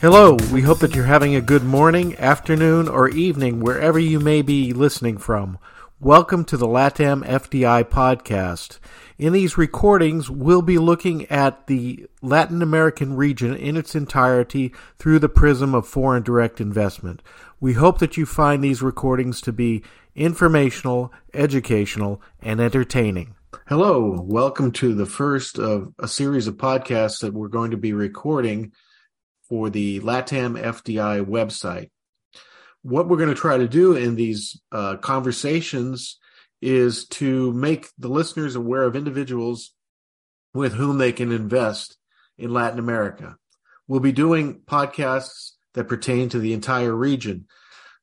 Hello, we hope that you're having a good morning, afternoon, or evening wherever you may be listening from. Welcome to the LATAM FDI podcast. In these recordings, we'll be looking at the Latin American region in its entirety through the prism of foreign direct investment. We hope that you find these recordings to be informational, educational, and entertaining. Hello, welcome to the first of a series of podcasts that we're going to be recording for the LATAM FDI website. What we're going to try to do in these uh, conversations is to make the listeners aware of individuals with whom they can invest in Latin America. We'll be doing podcasts that pertain to the entire region.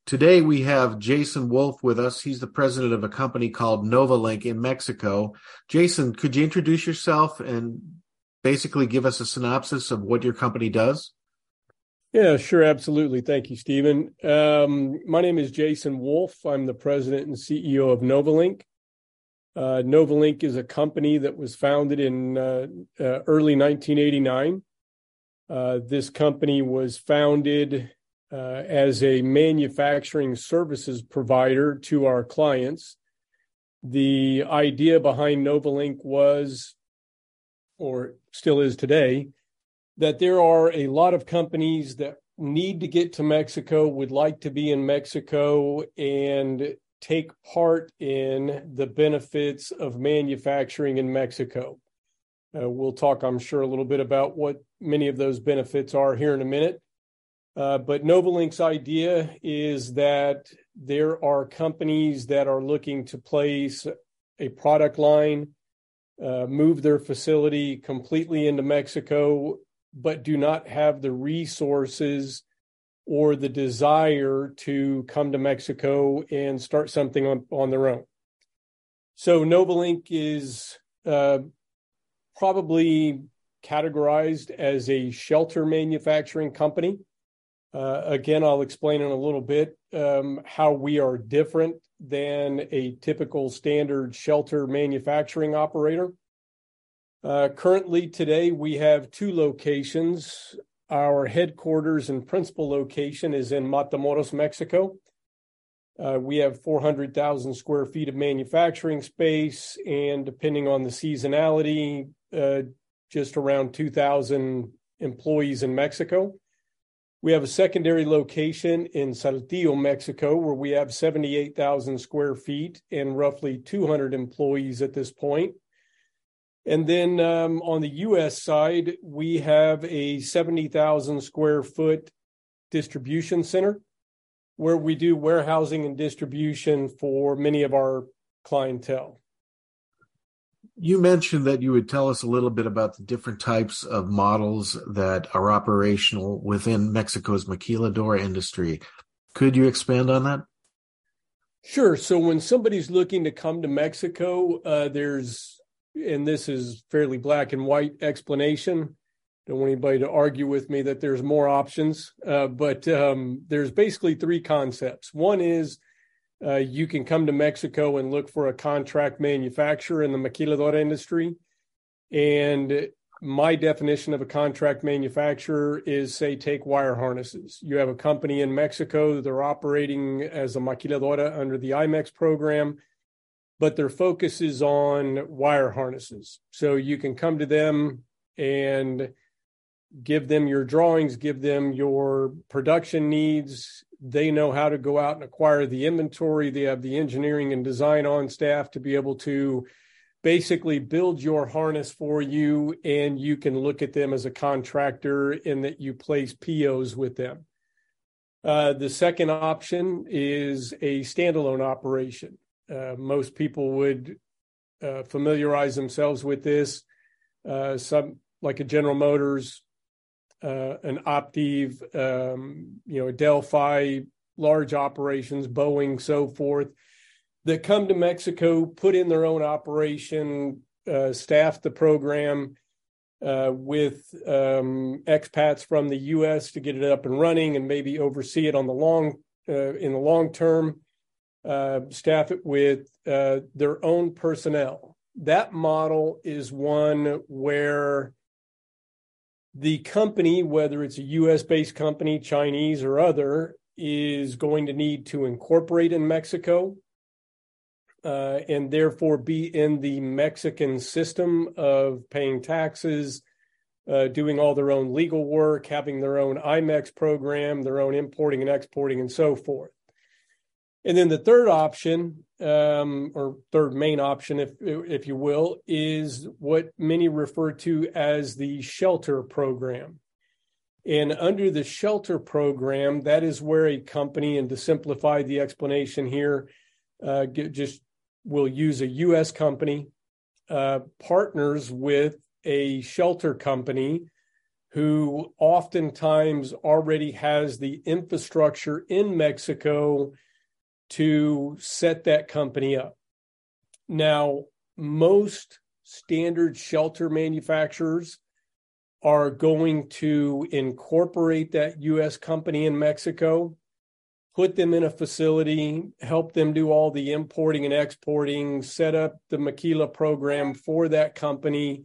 Today we have Jason Wolfe with us. He's the president of a company called Novalink in Mexico. Jason, could you introduce yourself and basically give us a synopsis of what your company does? Yeah, sure. Absolutely. Thank you, Stephen. Um, my name is Jason Wolfe. I'm the president and CEO of Novalink. Uh, Novalink is a company that was founded in uh, uh, early 1989. Uh, this company was founded uh, as a manufacturing services provider to our clients. The idea behind Novalink was, or still is today, that there are a lot of companies that need to get to Mexico, would like to be in Mexico, and take part in the benefits of manufacturing in Mexico. Uh, we'll talk, I'm sure, a little bit about what many of those benefits are here in a minute. Uh, but Novalink's idea is that there are companies that are looking to place a product line, uh, move their facility completely into Mexico, but do not have the resources or the desire to come to Mexico and start something on, on their own. So Novalink is uh, probably categorized as a shelter manufacturing company. Uh, again, I'll explain in a little bit um, how we are different than a typical standard shelter manufacturing operator. Uh, currently, today, we have two locations. Our headquarters and principal location is in Matamoros, Mexico. Uh, we have 400,000 square feet of manufacturing space, and depending on the seasonality, uh, just around 2,000 employees in Mexico. We have a secondary location in Saltillo, Mexico, where we have 78,000 square feet and roughly 200 employees at this point. And then um, on the US side, we have a 70,000 square foot distribution center where we do warehousing and distribution for many of our clientele. You mentioned that you would tell us a little bit about the different types of models that are operational within Mexico's maquiladora industry. Could you expand on that? Sure. So when somebody's looking to come to Mexico, uh, there's and this is fairly black and white explanation. Don't want anybody to argue with me that there's more options, uh, but um, there's basically three concepts. One is uh, you can come to Mexico and look for a contract manufacturer in the maquiladora industry. And my definition of a contract manufacturer is say take wire harnesses. You have a company in Mexico, they're operating as a maquiladora under the IMMEX program but their focus is on wire harnesses. So you can come to them and give them your drawings, give them your production needs. They know how to go out and acquire the inventory. They have the engineering and design on staff to be able to basically build your harness for you and you can look at them as a contractor in that you place POs with them. Uh, the second option is a standalone operation. Uh, most people would uh, familiarize themselves with this. Uh, some like a General Motors, uh, an Aptiv, um, you know, Delphi, large operations, Boeing, so forth, that come to Mexico, put in their own operation, uh, staff the program. with um, expats from the U.S. to get it up and running, and maybe oversee it on the long in the long term, uh, staff it with uh, their own personnel. That model is one where the company, whether it's a US based company, Chinese, or other, is going to need to incorporate in Mexico uh, and therefore be in the Mexican system of paying taxes, uh, doing all their own legal work, having their own IMMEX program, their own importing and exporting, and so forth. And then the third option, um, or third main option, if if you will, is what many refer to as the shelter program. And under the shelter program, that is where a company, and to simplify the explanation here, uh, just will use a U.S. company, uh, partners with a shelter company who oftentimes already has the infrastructure in Mexico to set that company up. Now, most standard shelter manufacturers are going to incorporate that US company in Mexico, put them in a facility, help them do all the importing and exporting, set up the Maquila program for that company,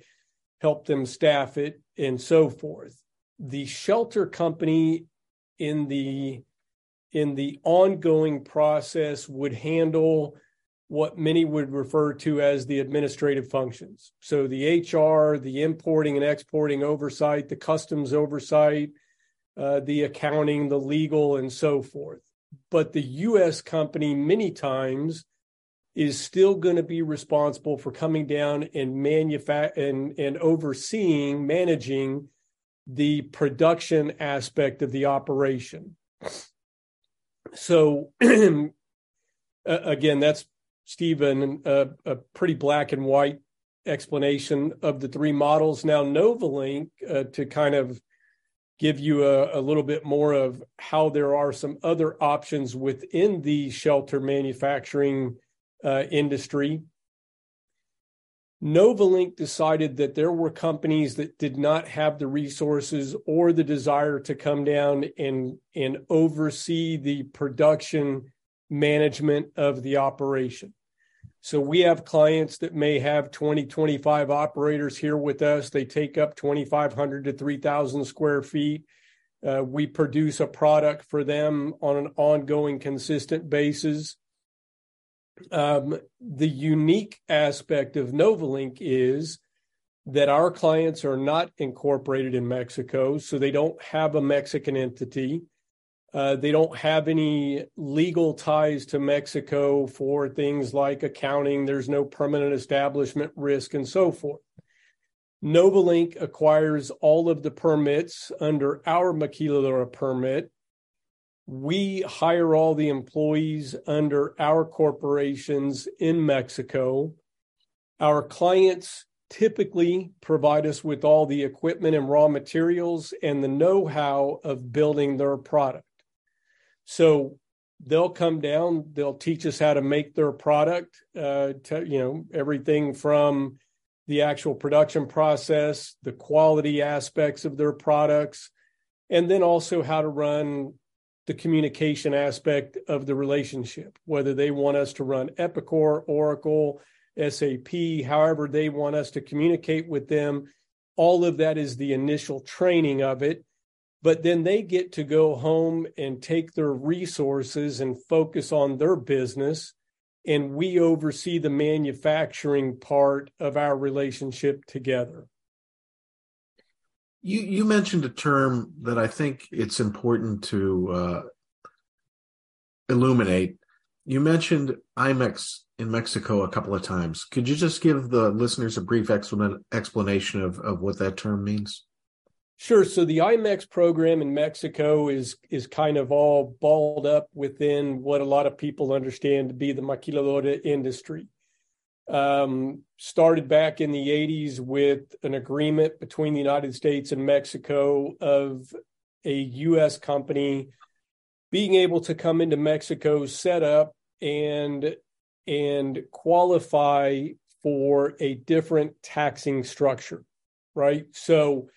help them staff it, and so forth. The shelter company in the in the ongoing process would handle what many would refer to as the administrative functions. So the HR, the importing and exporting oversight, the customs oversight, uh, the accounting, the legal, and so forth. But the U.S. company, many times, is still going to be responsible for coming down and manufact and, and overseeing, managing the production aspect of the operation. So again, that's Stephen, a, a, pretty black and white explanation of the three models. Now, Novalink, uh, to kind of give you a, a, little bit more of how there are some other options within the shelter manufacturing uh, industry. Novalink decided that there were companies that did not have the resources or the desire to come down and, and oversee the production management of the operation. So we have clients that may have 20, 25 operators here with us. They take up 2,500 to 3,000 square feet. Uh, we produce a product for them on an ongoing, consistent basis. Um, the unique aspect of Novalink is that our clients are not incorporated in Mexico, so they don't have a Mexican entity. Uh, they don't have any legal ties to Mexico for things like accounting. There's no permanent establishment risk and so forth. Novalink acquires all of the permits under our maquiladora permit we hire all the employees under our corporations in Mexico. Our clients typically provide us with all the equipment and raw materials and the know how of building their product. So they'll come down, they'll teach us how to make their product, uh, to, you know, everything from the actual production process, the quality aspects of their products, and then also how to run the communication aspect of the relationship, whether they want us to run Epicor, Oracle, SAP, however they want us to communicate with them. All of that is the initial training of it. But then they get to go home and take their resources and focus on their business. And we oversee the manufacturing part of our relationship together. You you mentioned a term that I think it's important to uh, illuminate. You mentioned IMMEX in Mexico a couple of times. Could you just give the listeners a brief explanation of, of what that term means? Sure. So the IMMEX program in Mexico is is kind of all balled up within what a lot of people understand to be the maquiladora industry um, started back in the 80s with an agreement between the United States and Mexico of a U.S. company being able to come into Mexico, set up and and qualify for a different taxing structure, right? So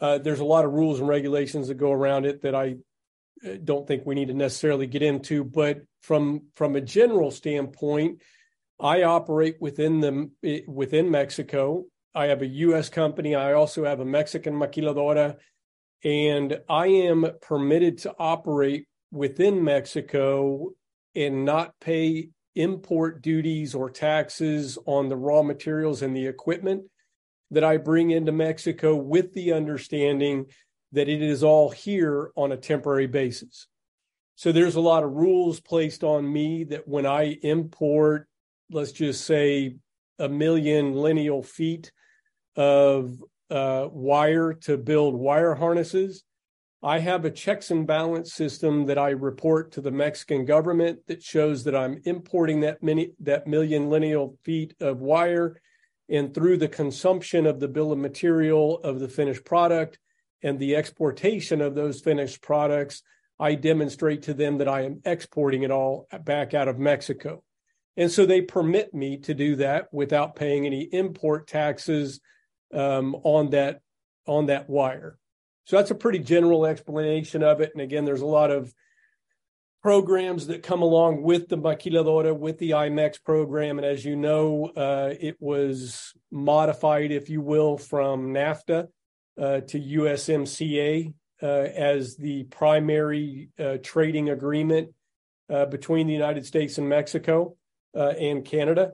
uh, there's a lot of rules and regulations that go around it that I uh, don't think we need to necessarily get into, but from from a general standpoint I operate within the within Mexico. I have a U.S. company. I also have a Mexican maquiladora, and I am permitted to operate within Mexico and not pay import duties or taxes on the raw materials and the equipment that I bring into Mexico with the understanding that it is all here on a temporary basis. So there's a lot of rules placed on me that when I import, let's just say, a million lineal feet of uh, wire to build wire harnesses, I have a checks and balance system that I report to the Mexican government that shows that I'm importing that many that million lineal feet of wire and through the consumption of the bill of material of the finished product and the exportation of those finished products, I demonstrate to them that I am exporting it all back out of Mexico. And so they permit me to do that without paying any import taxes um, on that on that wire. So that's a pretty general explanation of it. And again, there's a lot of programs that come along with the maquiladora, with the IMMEX program. And as you know, uh, it was modified, if you will, from NAFTA uh, to USMCA uh, as the primary uh, trading agreement uh, between the United States and Mexico and Canada.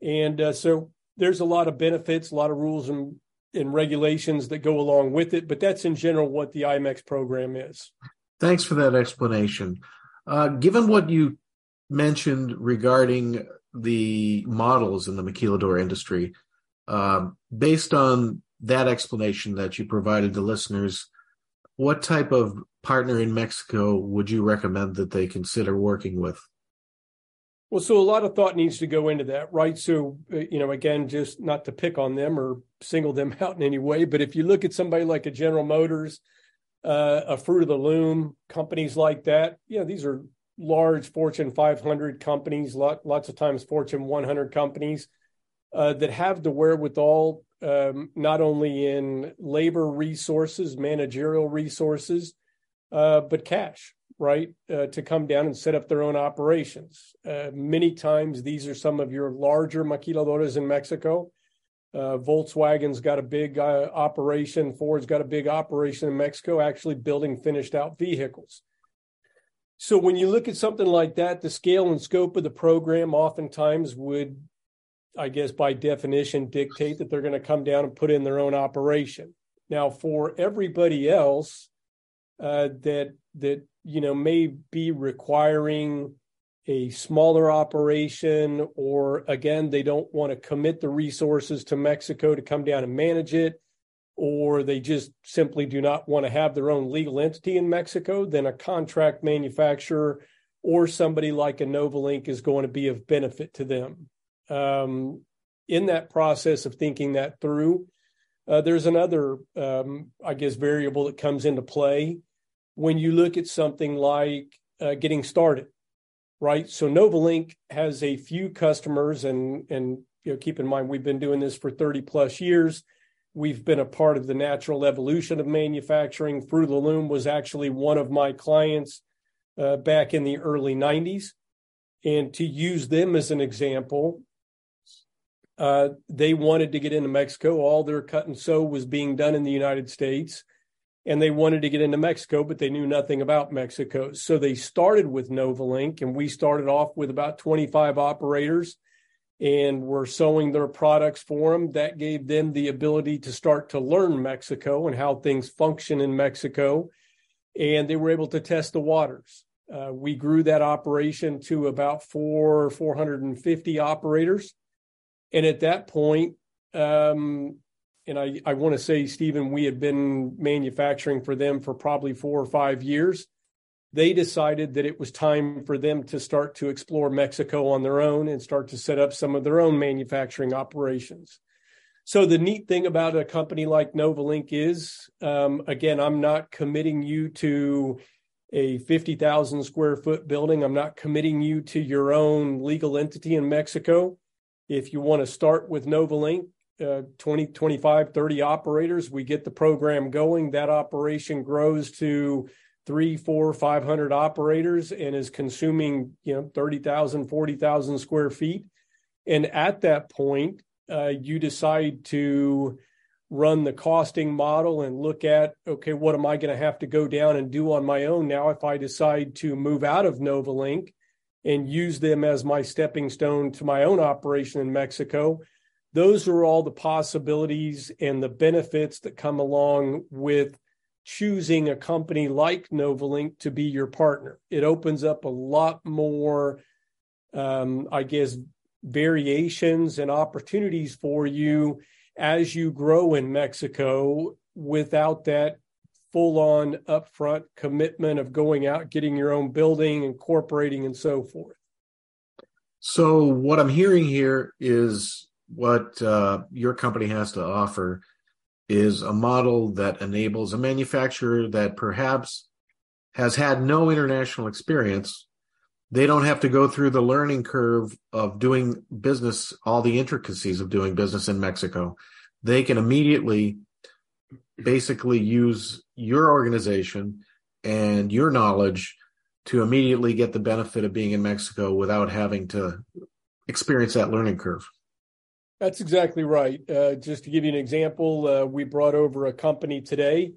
And so there's a lot of benefits, a lot of rules and and regulations that go along with it. But that's in general what the IMMEX program is. Thanks for that explanation. Uh, given what you mentioned regarding the models in the maquiladora industry, uh, based on that explanation that you provided to listeners, what type of partner in Mexico would you recommend that they consider working with? Well, so a lot of thought needs to go into that, right? So, uh, you know, again, just not to pick on them or single them out in any way, but if you look at somebody like a General Motors, uh, a Fruit of the Loom, companies like that, you know, these are large Fortune 500 companies, lot, lots of times Fortune 100 companies uh, that have the wherewithal, um, not only in labor resources, managerial resources, uh, but cash right, uh, to come down and set up their own operations. Uh, many times, these are some of your larger maquiladoras in Mexico. Uh, Volkswagen's got a big uh, operation. Ford's got a big operation in Mexico, actually building finished out vehicles. So when you look at something like that, the scale and scope of the program oftentimes would, I guess, by definition, dictate that they're going to come down and put in their own operation. Now, for everybody else uh, that that you know may be requiring a smaller operation or again they don't want to commit the resources to Mexico to come down and manage it or they just simply do not want to have their own legal entity in Mexico then a contract manufacturer or somebody like a Novalink is going to be of benefit to them. Um, in that process of thinking that through uh, there's another um, I guess variable that comes into play when you look at something like uh, getting started, right? So Novalink has a few customers, and and you know, keep in mind we've been doing this for 30 plus years. We've been a part of the natural evolution of manufacturing. Of the Loom was actually one of my clients uh, back in the early 90s. And to use them as an example, uh, they wanted to get into Mexico. All their cut and sew was being done in the United States and they wanted to get into Mexico, but they knew nothing about Mexico. So they started with Novalink, and we started off with about 25 operators and were sewing their products for them. That gave them the ability to start to learn Mexico and how things function in Mexico. And they were able to test the waters. Uh, we grew that operation to about four, 450 operators. And at that point, um, and I, I want to say, Stephen, we had been manufacturing for them for probably four or five years. They decided that it was time for them to start to explore Mexico on their own and start to set up some of their own manufacturing operations. So the neat thing about a company like Novalink is, um, again, I'm not committing you to a 50,000 square foot building. I'm not committing you to your own legal entity in Mexico. If you want to start with Novalink, uh, 20, 25, 30 operators. We get the program going. That operation grows to three, four, 500 operators and is consuming, you know, 30,000, 40,000 square feet. And at that point, uh, you decide to run the costing model and look at okay what am i going to have to go down and do on my own now if i decide to move out of novalink and use them as my stepping stone to my own operation in mexico those are all the possibilities and the benefits that come along with choosing a company like novalink to be your partner it opens up a lot more um, i guess variations and opportunities for you as you grow in Mexico without that full on upfront commitment of going out, getting your own building, incorporating, and so forth. So, what I'm hearing here is what uh, your company has to offer is a model that enables a manufacturer that perhaps has had no international experience. They don't have to go through the learning curve of doing business, all the intricacies of doing business in Mexico they can immediately basically use your organization and your knowledge to immediately get the benefit of being in Mexico without having to experience that learning curve. That's exactly right. Uh, just to give you an example, uh, we brought over a company today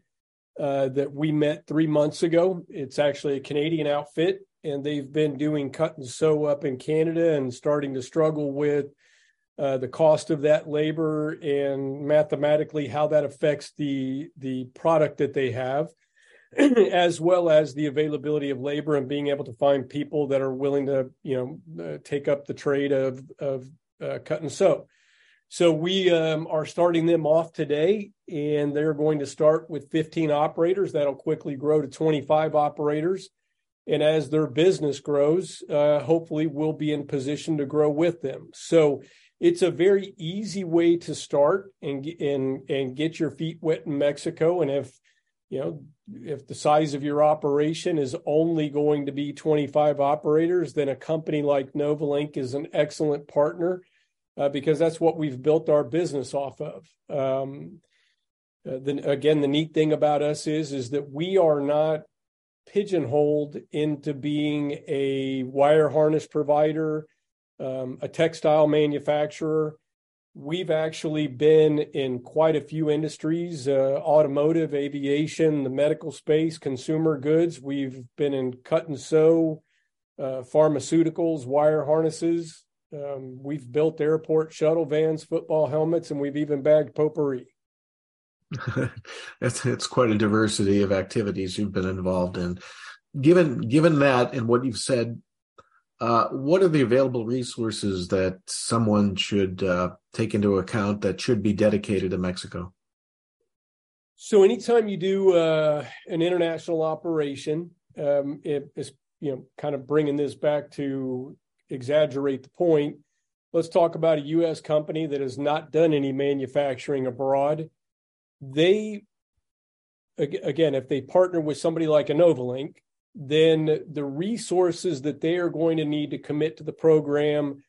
uh, that we met three months ago. It's actually a Canadian outfit, and they've been doing cut and sew up in Canada and starting to struggle with uh, the cost of that labor and mathematically how that affects the the product that they have as well as the availability of labor and being able to find people that are willing to you know uh, take up the trade of of uh, cut and sew so we um, are starting them off today and they're going to start with 15 operators. That'll quickly grow to 25 operators. And as their business grows uh, hopefully we'll be in position to grow with them. So it's a very easy way to start and and and get your feet wet in Mexico. And if you know if the size of your operation is only going to be 25 operators, then a company like Novalink is an excellent partner uh, because that's what we've built our business off of. Um, uh, again, the neat thing about us is is that we are not pigeonholed into being a wire harness provider um, a textile manufacturer. We've actually been in quite a few industries uh, automotive, aviation, the medical space, consumer goods. We've been in cut and sew, uh, pharmaceuticals, wire harnesses. Um, we've built airport shuttle vans, football helmets, and we've even bagged potpourri. it's, it's quite a diversity of activities you've been involved in. Given given that and what you've said uh, what are the available resources that someone should uh, take into account that should be dedicated to Mexico? So, anytime you do uh, an international operation, um, it is you know kind of bringing this back to exaggerate the point. Let's talk about a U.S. company that has not done any manufacturing abroad. They, again, if they partner with somebody like a Novalink, then the resources that they are going to need to commit to the program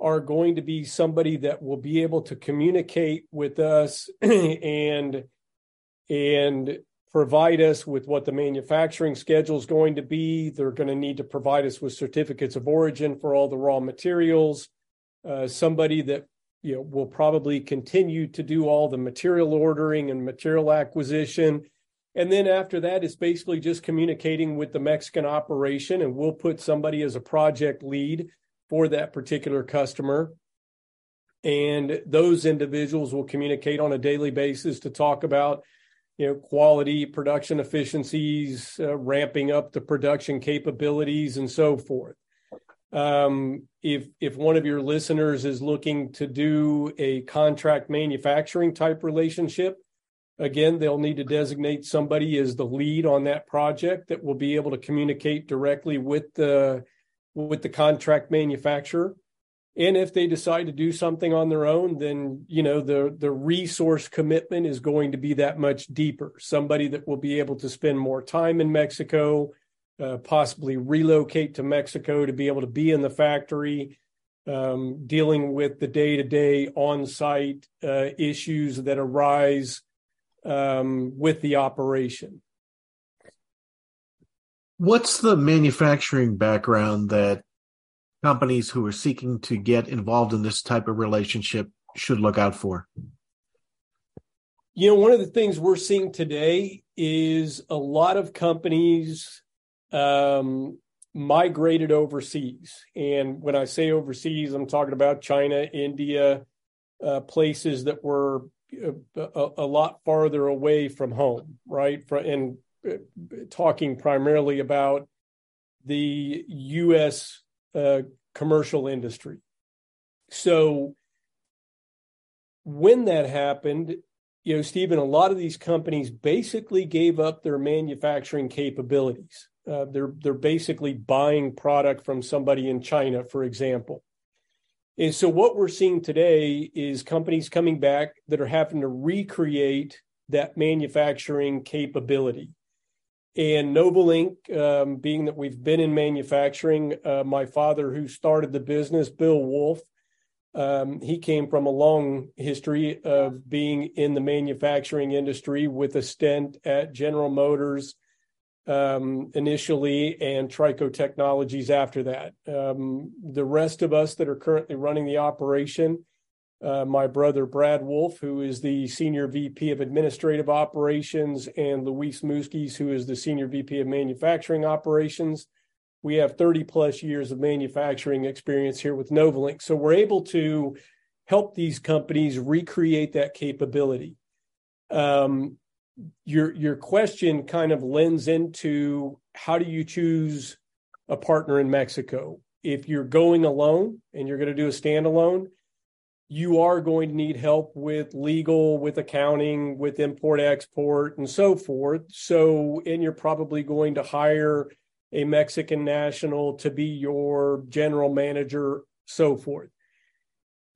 are going to be somebody that will be able to communicate with us and and provide us with what the manufacturing schedule is going to be. They're going to need to provide us with certificates of origin for all the raw materials. Uh, somebody that you know will probably continue to do all the material ordering and material acquisition and then after that, it's basically just communicating with the Mexican operation, and we'll put somebody as a project lead for that particular customer. And those individuals will communicate on a daily basis to talk about, you know, quality, production efficiencies, uh, ramping up the production capabilities, and so forth. Um, if if one of your listeners is looking to do a contract manufacturing type relationship, Again, they'll need to designate somebody as the lead on that project that will be able to communicate directly with the with the contract manufacturer. And if they decide to do something on their own, then you know the the resource commitment is going to be that much deeper. Somebody that will be able to spend more time in Mexico, uh, possibly relocate to Mexico to be able to be in the factory, um, dealing with the day to day on site uh, issues that arise um, with the operation. What's the manufacturing background that companies who are seeking to get involved in this type of relationship should look out for? You know, one of the things we're seeing today is a lot of companies um, migrated overseas. And when I say overseas, I'm talking about China, India, uh, places that were a, uh, a, a, lot farther away from home, right? And uh, talking primarily about the U.S. Uh, commercial industry. So when that happened, you know, Stephen, a lot of these companies basically gave up their manufacturing capabilities. Uh, they're they're basically buying product from somebody in China, for example. And so what we're seeing today is companies coming back that are having to recreate that manufacturing capability. And Novalink, um, being that we've been in manufacturing, uh, my father, who started the business, Bill Wolfe, um, he came from a long history of being in the manufacturing industry with a stint at General Motors um, initially and Trico Technologies after that. Um, the rest of us that are currently running the operation, uh, my brother Brad Wolfe, who is the Senior VP of Administrative Operations, and Luis Muskis, who is the Senior VP of Manufacturing Operations. We have 30 plus years of manufacturing experience here with Novalink. So we're able to help these companies recreate that capability. Um, your your question kind of lends into how do you choose a partner in Mexico? If you're going alone and you're going to do a standalone, you are going to need help with legal, with accounting, with import export, and so forth. So, and you're probably going to hire a Mexican national to be your general manager, so forth.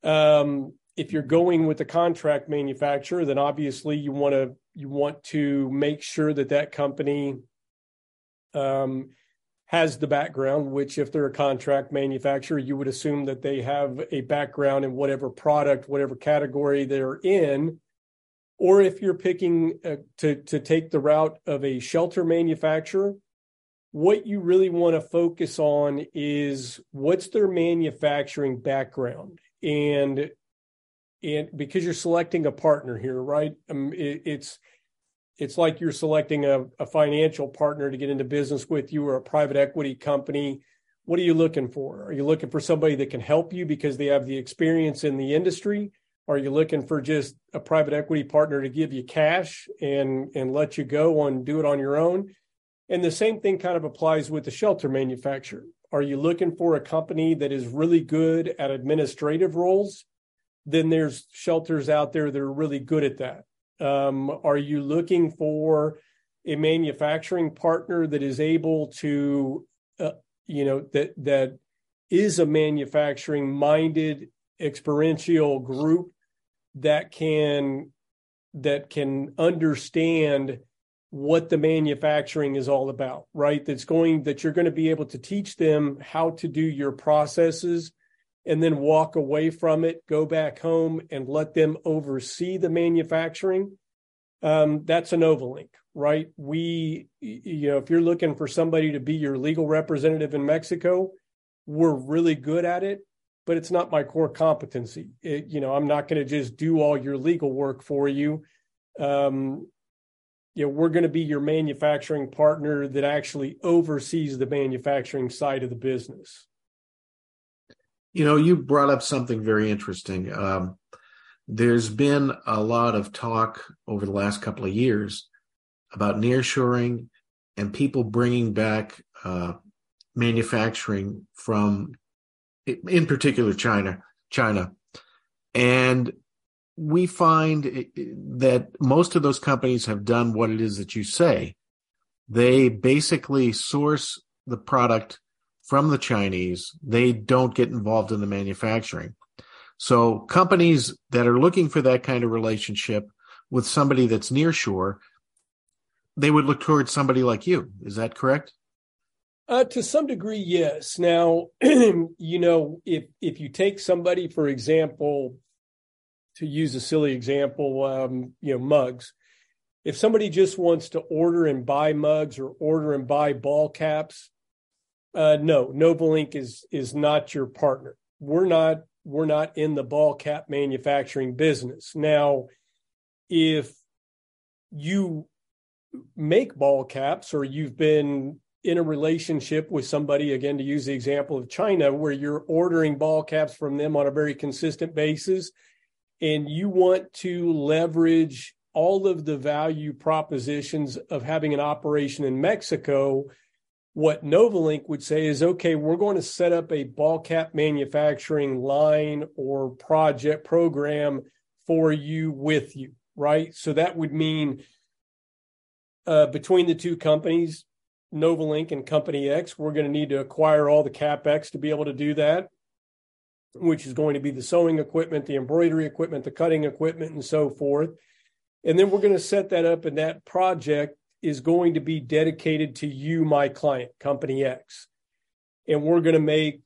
Um, if you're going with a contract manufacturer, then obviously you want to you want to make sure that that company um, has the background. Which, if they're a contract manufacturer, you would assume that they have a background in whatever product, whatever category they're in. Or if you're picking uh, to to take the route of a shelter manufacturer, what you really want to focus on is what's their manufacturing background and and because you're selecting a partner here, right? Um, it, it's it's like you're selecting a, a financial partner to get into business with you or a private equity company. What are you looking for? Are you looking for somebody that can help you because they have the experience in the industry? Are you looking for just a private equity partner to give you cash and and let you go and do it on your own? And the same thing kind of applies with the shelter manufacturer. Are you looking for a company that is really good at administrative roles then there's shelters out there that are really good at that. Um, are you looking for a manufacturing partner that is able to, uh, you know, that that is a manufacturing minded experiential group that can that can understand what the manufacturing is all about, right? That's going that you're going to be able to teach them how to do your processes and then walk away from it, go back home and let them oversee the manufacturing, um, that's an Novalink, right? We, you know, if you're looking for somebody to be your legal representative in Mexico, we're really good at it, but it's not my core competency. It, you know, I'm not going to just do all your legal work for you. Um, you know, we're going to be your manufacturing partner that actually oversees the manufacturing side of the business. You know, you brought up something very interesting. Um, there's been a lot of talk over the last couple of years about nearshoring and people bringing back uh, manufacturing from, in particular, China. China, and we find that most of those companies have done what it is that you say. They basically source the product from the Chinese. They don't get involved in the manufacturing. So companies that are looking for that kind of relationship with somebody that's near shore, they would look towards somebody like you. Is that correct? Uh, to some degree, yes. Now, you know, if if you take somebody, for example, to use a silly example, um, you know, mugs. If somebody just wants to order and buy mugs or order and buy ball caps, uh, no, Novalink is is not your partner. We're not we're not in the ball cap manufacturing business. Now, if you make ball caps or you've been in a relationship with somebody, again, to use the example of China, where you're ordering ball caps from them on a very consistent basis, and you want to leverage all of the value propositions of having an operation in Mexico, what Novalink would say is, okay, we're going to set up a ball cap manufacturing line or project program for you with you, right? So that would mean uh, between the two companies, Novalink and Company X, we're going to need to acquire all the capex to be able to do that, which is going to be the sewing equipment, the embroidery equipment, the cutting equipment, and so forth. And then we're going to set that up, in that project is going to be dedicated to you, my client, Company X. And we're going to make,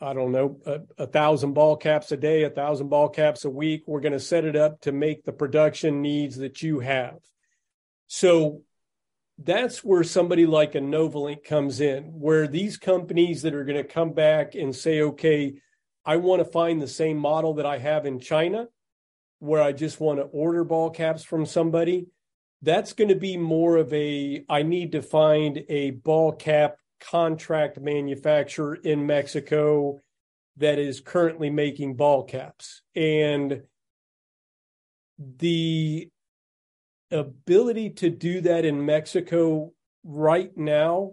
I don't know, a, a thousand ball caps a day, a thousand ball caps a week. We're going to set it up to make the production needs that you have. So that's where somebody like a Novalink comes in, where these companies that are going to come back and say, okay, I want to find the same model that I have in China, where I just want to order ball caps from somebody. That's going to be more of a, I need to find a ball cap contract manufacturer in Mexico that is currently making ball caps. And the ability to do that in Mexico right now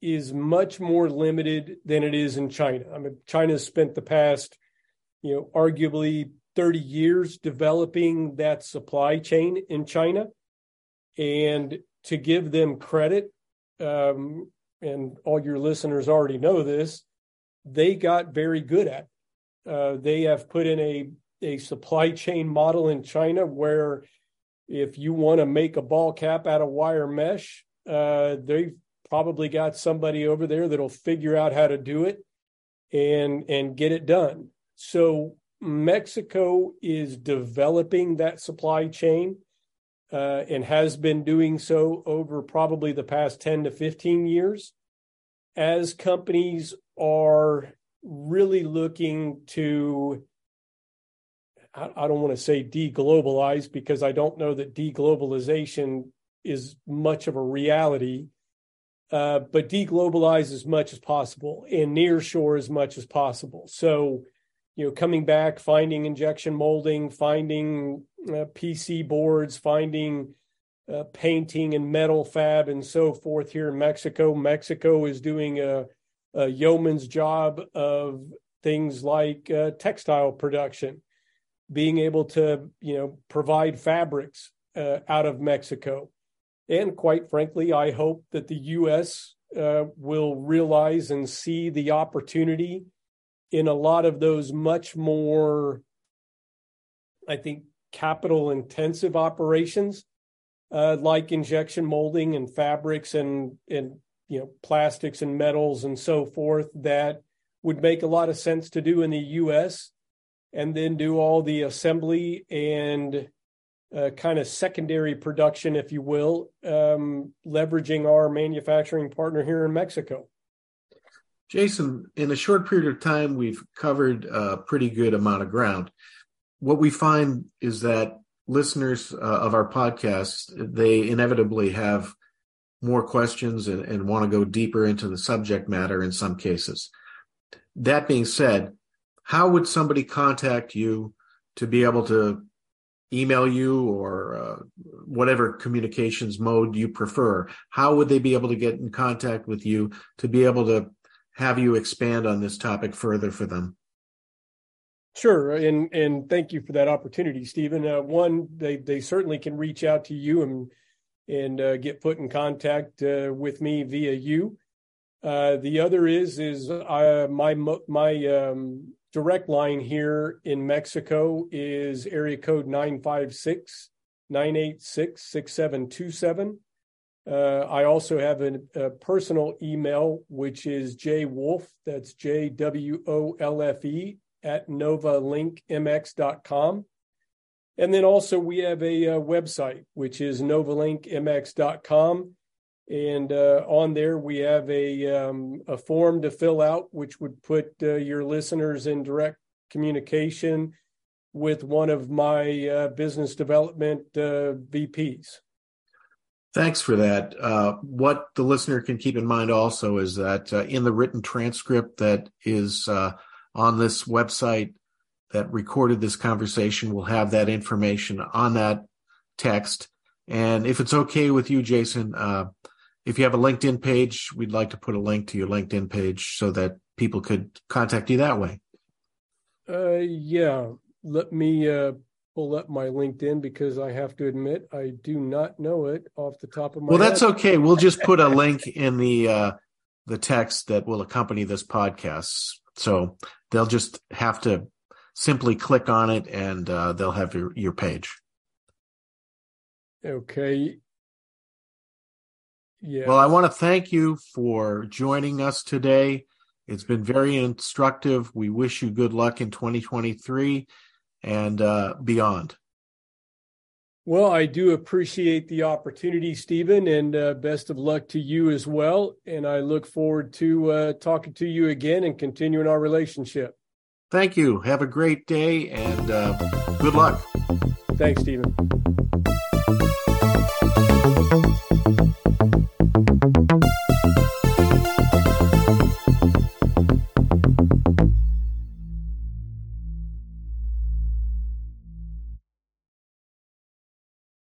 is much more limited than it is in China. I mean, China's spent the past, you know, arguably 30 years developing that supply chain in China. And to give them credit, um, and all your listeners already know this, they got very good at it. Uh, they have put in a, a supply chain model in China where if you want to make a ball cap out of wire mesh, uh, they've probably got somebody over there that'll figure out how to do it and and get it done. So Mexico is developing that supply chain uh, and has been doing so over probably the past 10 to 15 years as companies are really looking to I, don't want to say deglobalize because I don't know that deglobalization is much of a reality, uh, but deglobalize as much as possible and nearshore as much as possible. So, you know, coming back, finding injection molding, finding uh, PC boards, finding uh, painting and metal fab and so forth here in Mexico. Mexico is doing a, a yeoman's job of things like uh, textile production being able to you know provide fabrics uh, out of Mexico, and quite frankly, I hope that the U.S. Uh, will realize and see the opportunity in a lot of those much more, I think, capital intensive operations uh, like injection molding and fabrics and and you know plastics and metals and so forth that would make a lot of sense to do in the U.S and then do all the assembly and uh, kind of secondary production, if you will, um, leveraging our manufacturing partner here in Mexico. Jason, in a short period of time, we've covered a pretty good amount of ground. What we find is that listeners uh, of our podcast, they inevitably have more questions and, and want to go deeper into the subject matter in some cases. That being said, how would somebody contact you to be able to email you or uh, whatever communications mode you prefer? How would they be able to get in contact with you to be able to have you expand on this topic further for them? Sure, and and thank you for that opportunity, Stephen. Uh, one, they they certainly can reach out to you and and uh, get put in contact uh, with me via you. Uh, the other is is uh, my my um, direct line here in Mexico is area code 956 986 6727. Uh, I also have a personal email, which is jwolfe, that's J W O L F E, at novalinkmx.com. And then also we have a, a website, which is novalinkmx.com. And uh, on there, we have a, um, a form to fill out, which would put uh, your listeners in direct communication with one of my uh, business development uh, VPs. Thanks for that. Uh, what the listener can keep in mind also is that uh, in the written transcript that is uh, on this website that recorded this conversation, we'll have that information on that text. And if it's okay with you, Jason, uh, if you have a LinkedIn page, we'd like to put a link to your LinkedIn page so that people could contact you that way. Uh, yeah, let me uh, pull up my LinkedIn because I have to admit I do not know it off the top of my. Well, head. that's okay. We'll just put a link in the uh, the text that will accompany this podcast, so they'll just have to simply click on it, and uh, they'll have your your page. Okay. Yeah. Well, I want to thank you for joining us today. It's been very instructive. We wish you good luck in 2023 and uh, beyond. Well, I do appreciate the opportunity, Stephen, and uh, best of luck to you as well. And I look forward to uh, talking to you again and continuing our relationship. Thank you. Have a great day and uh, good luck. Thanks, Stephen.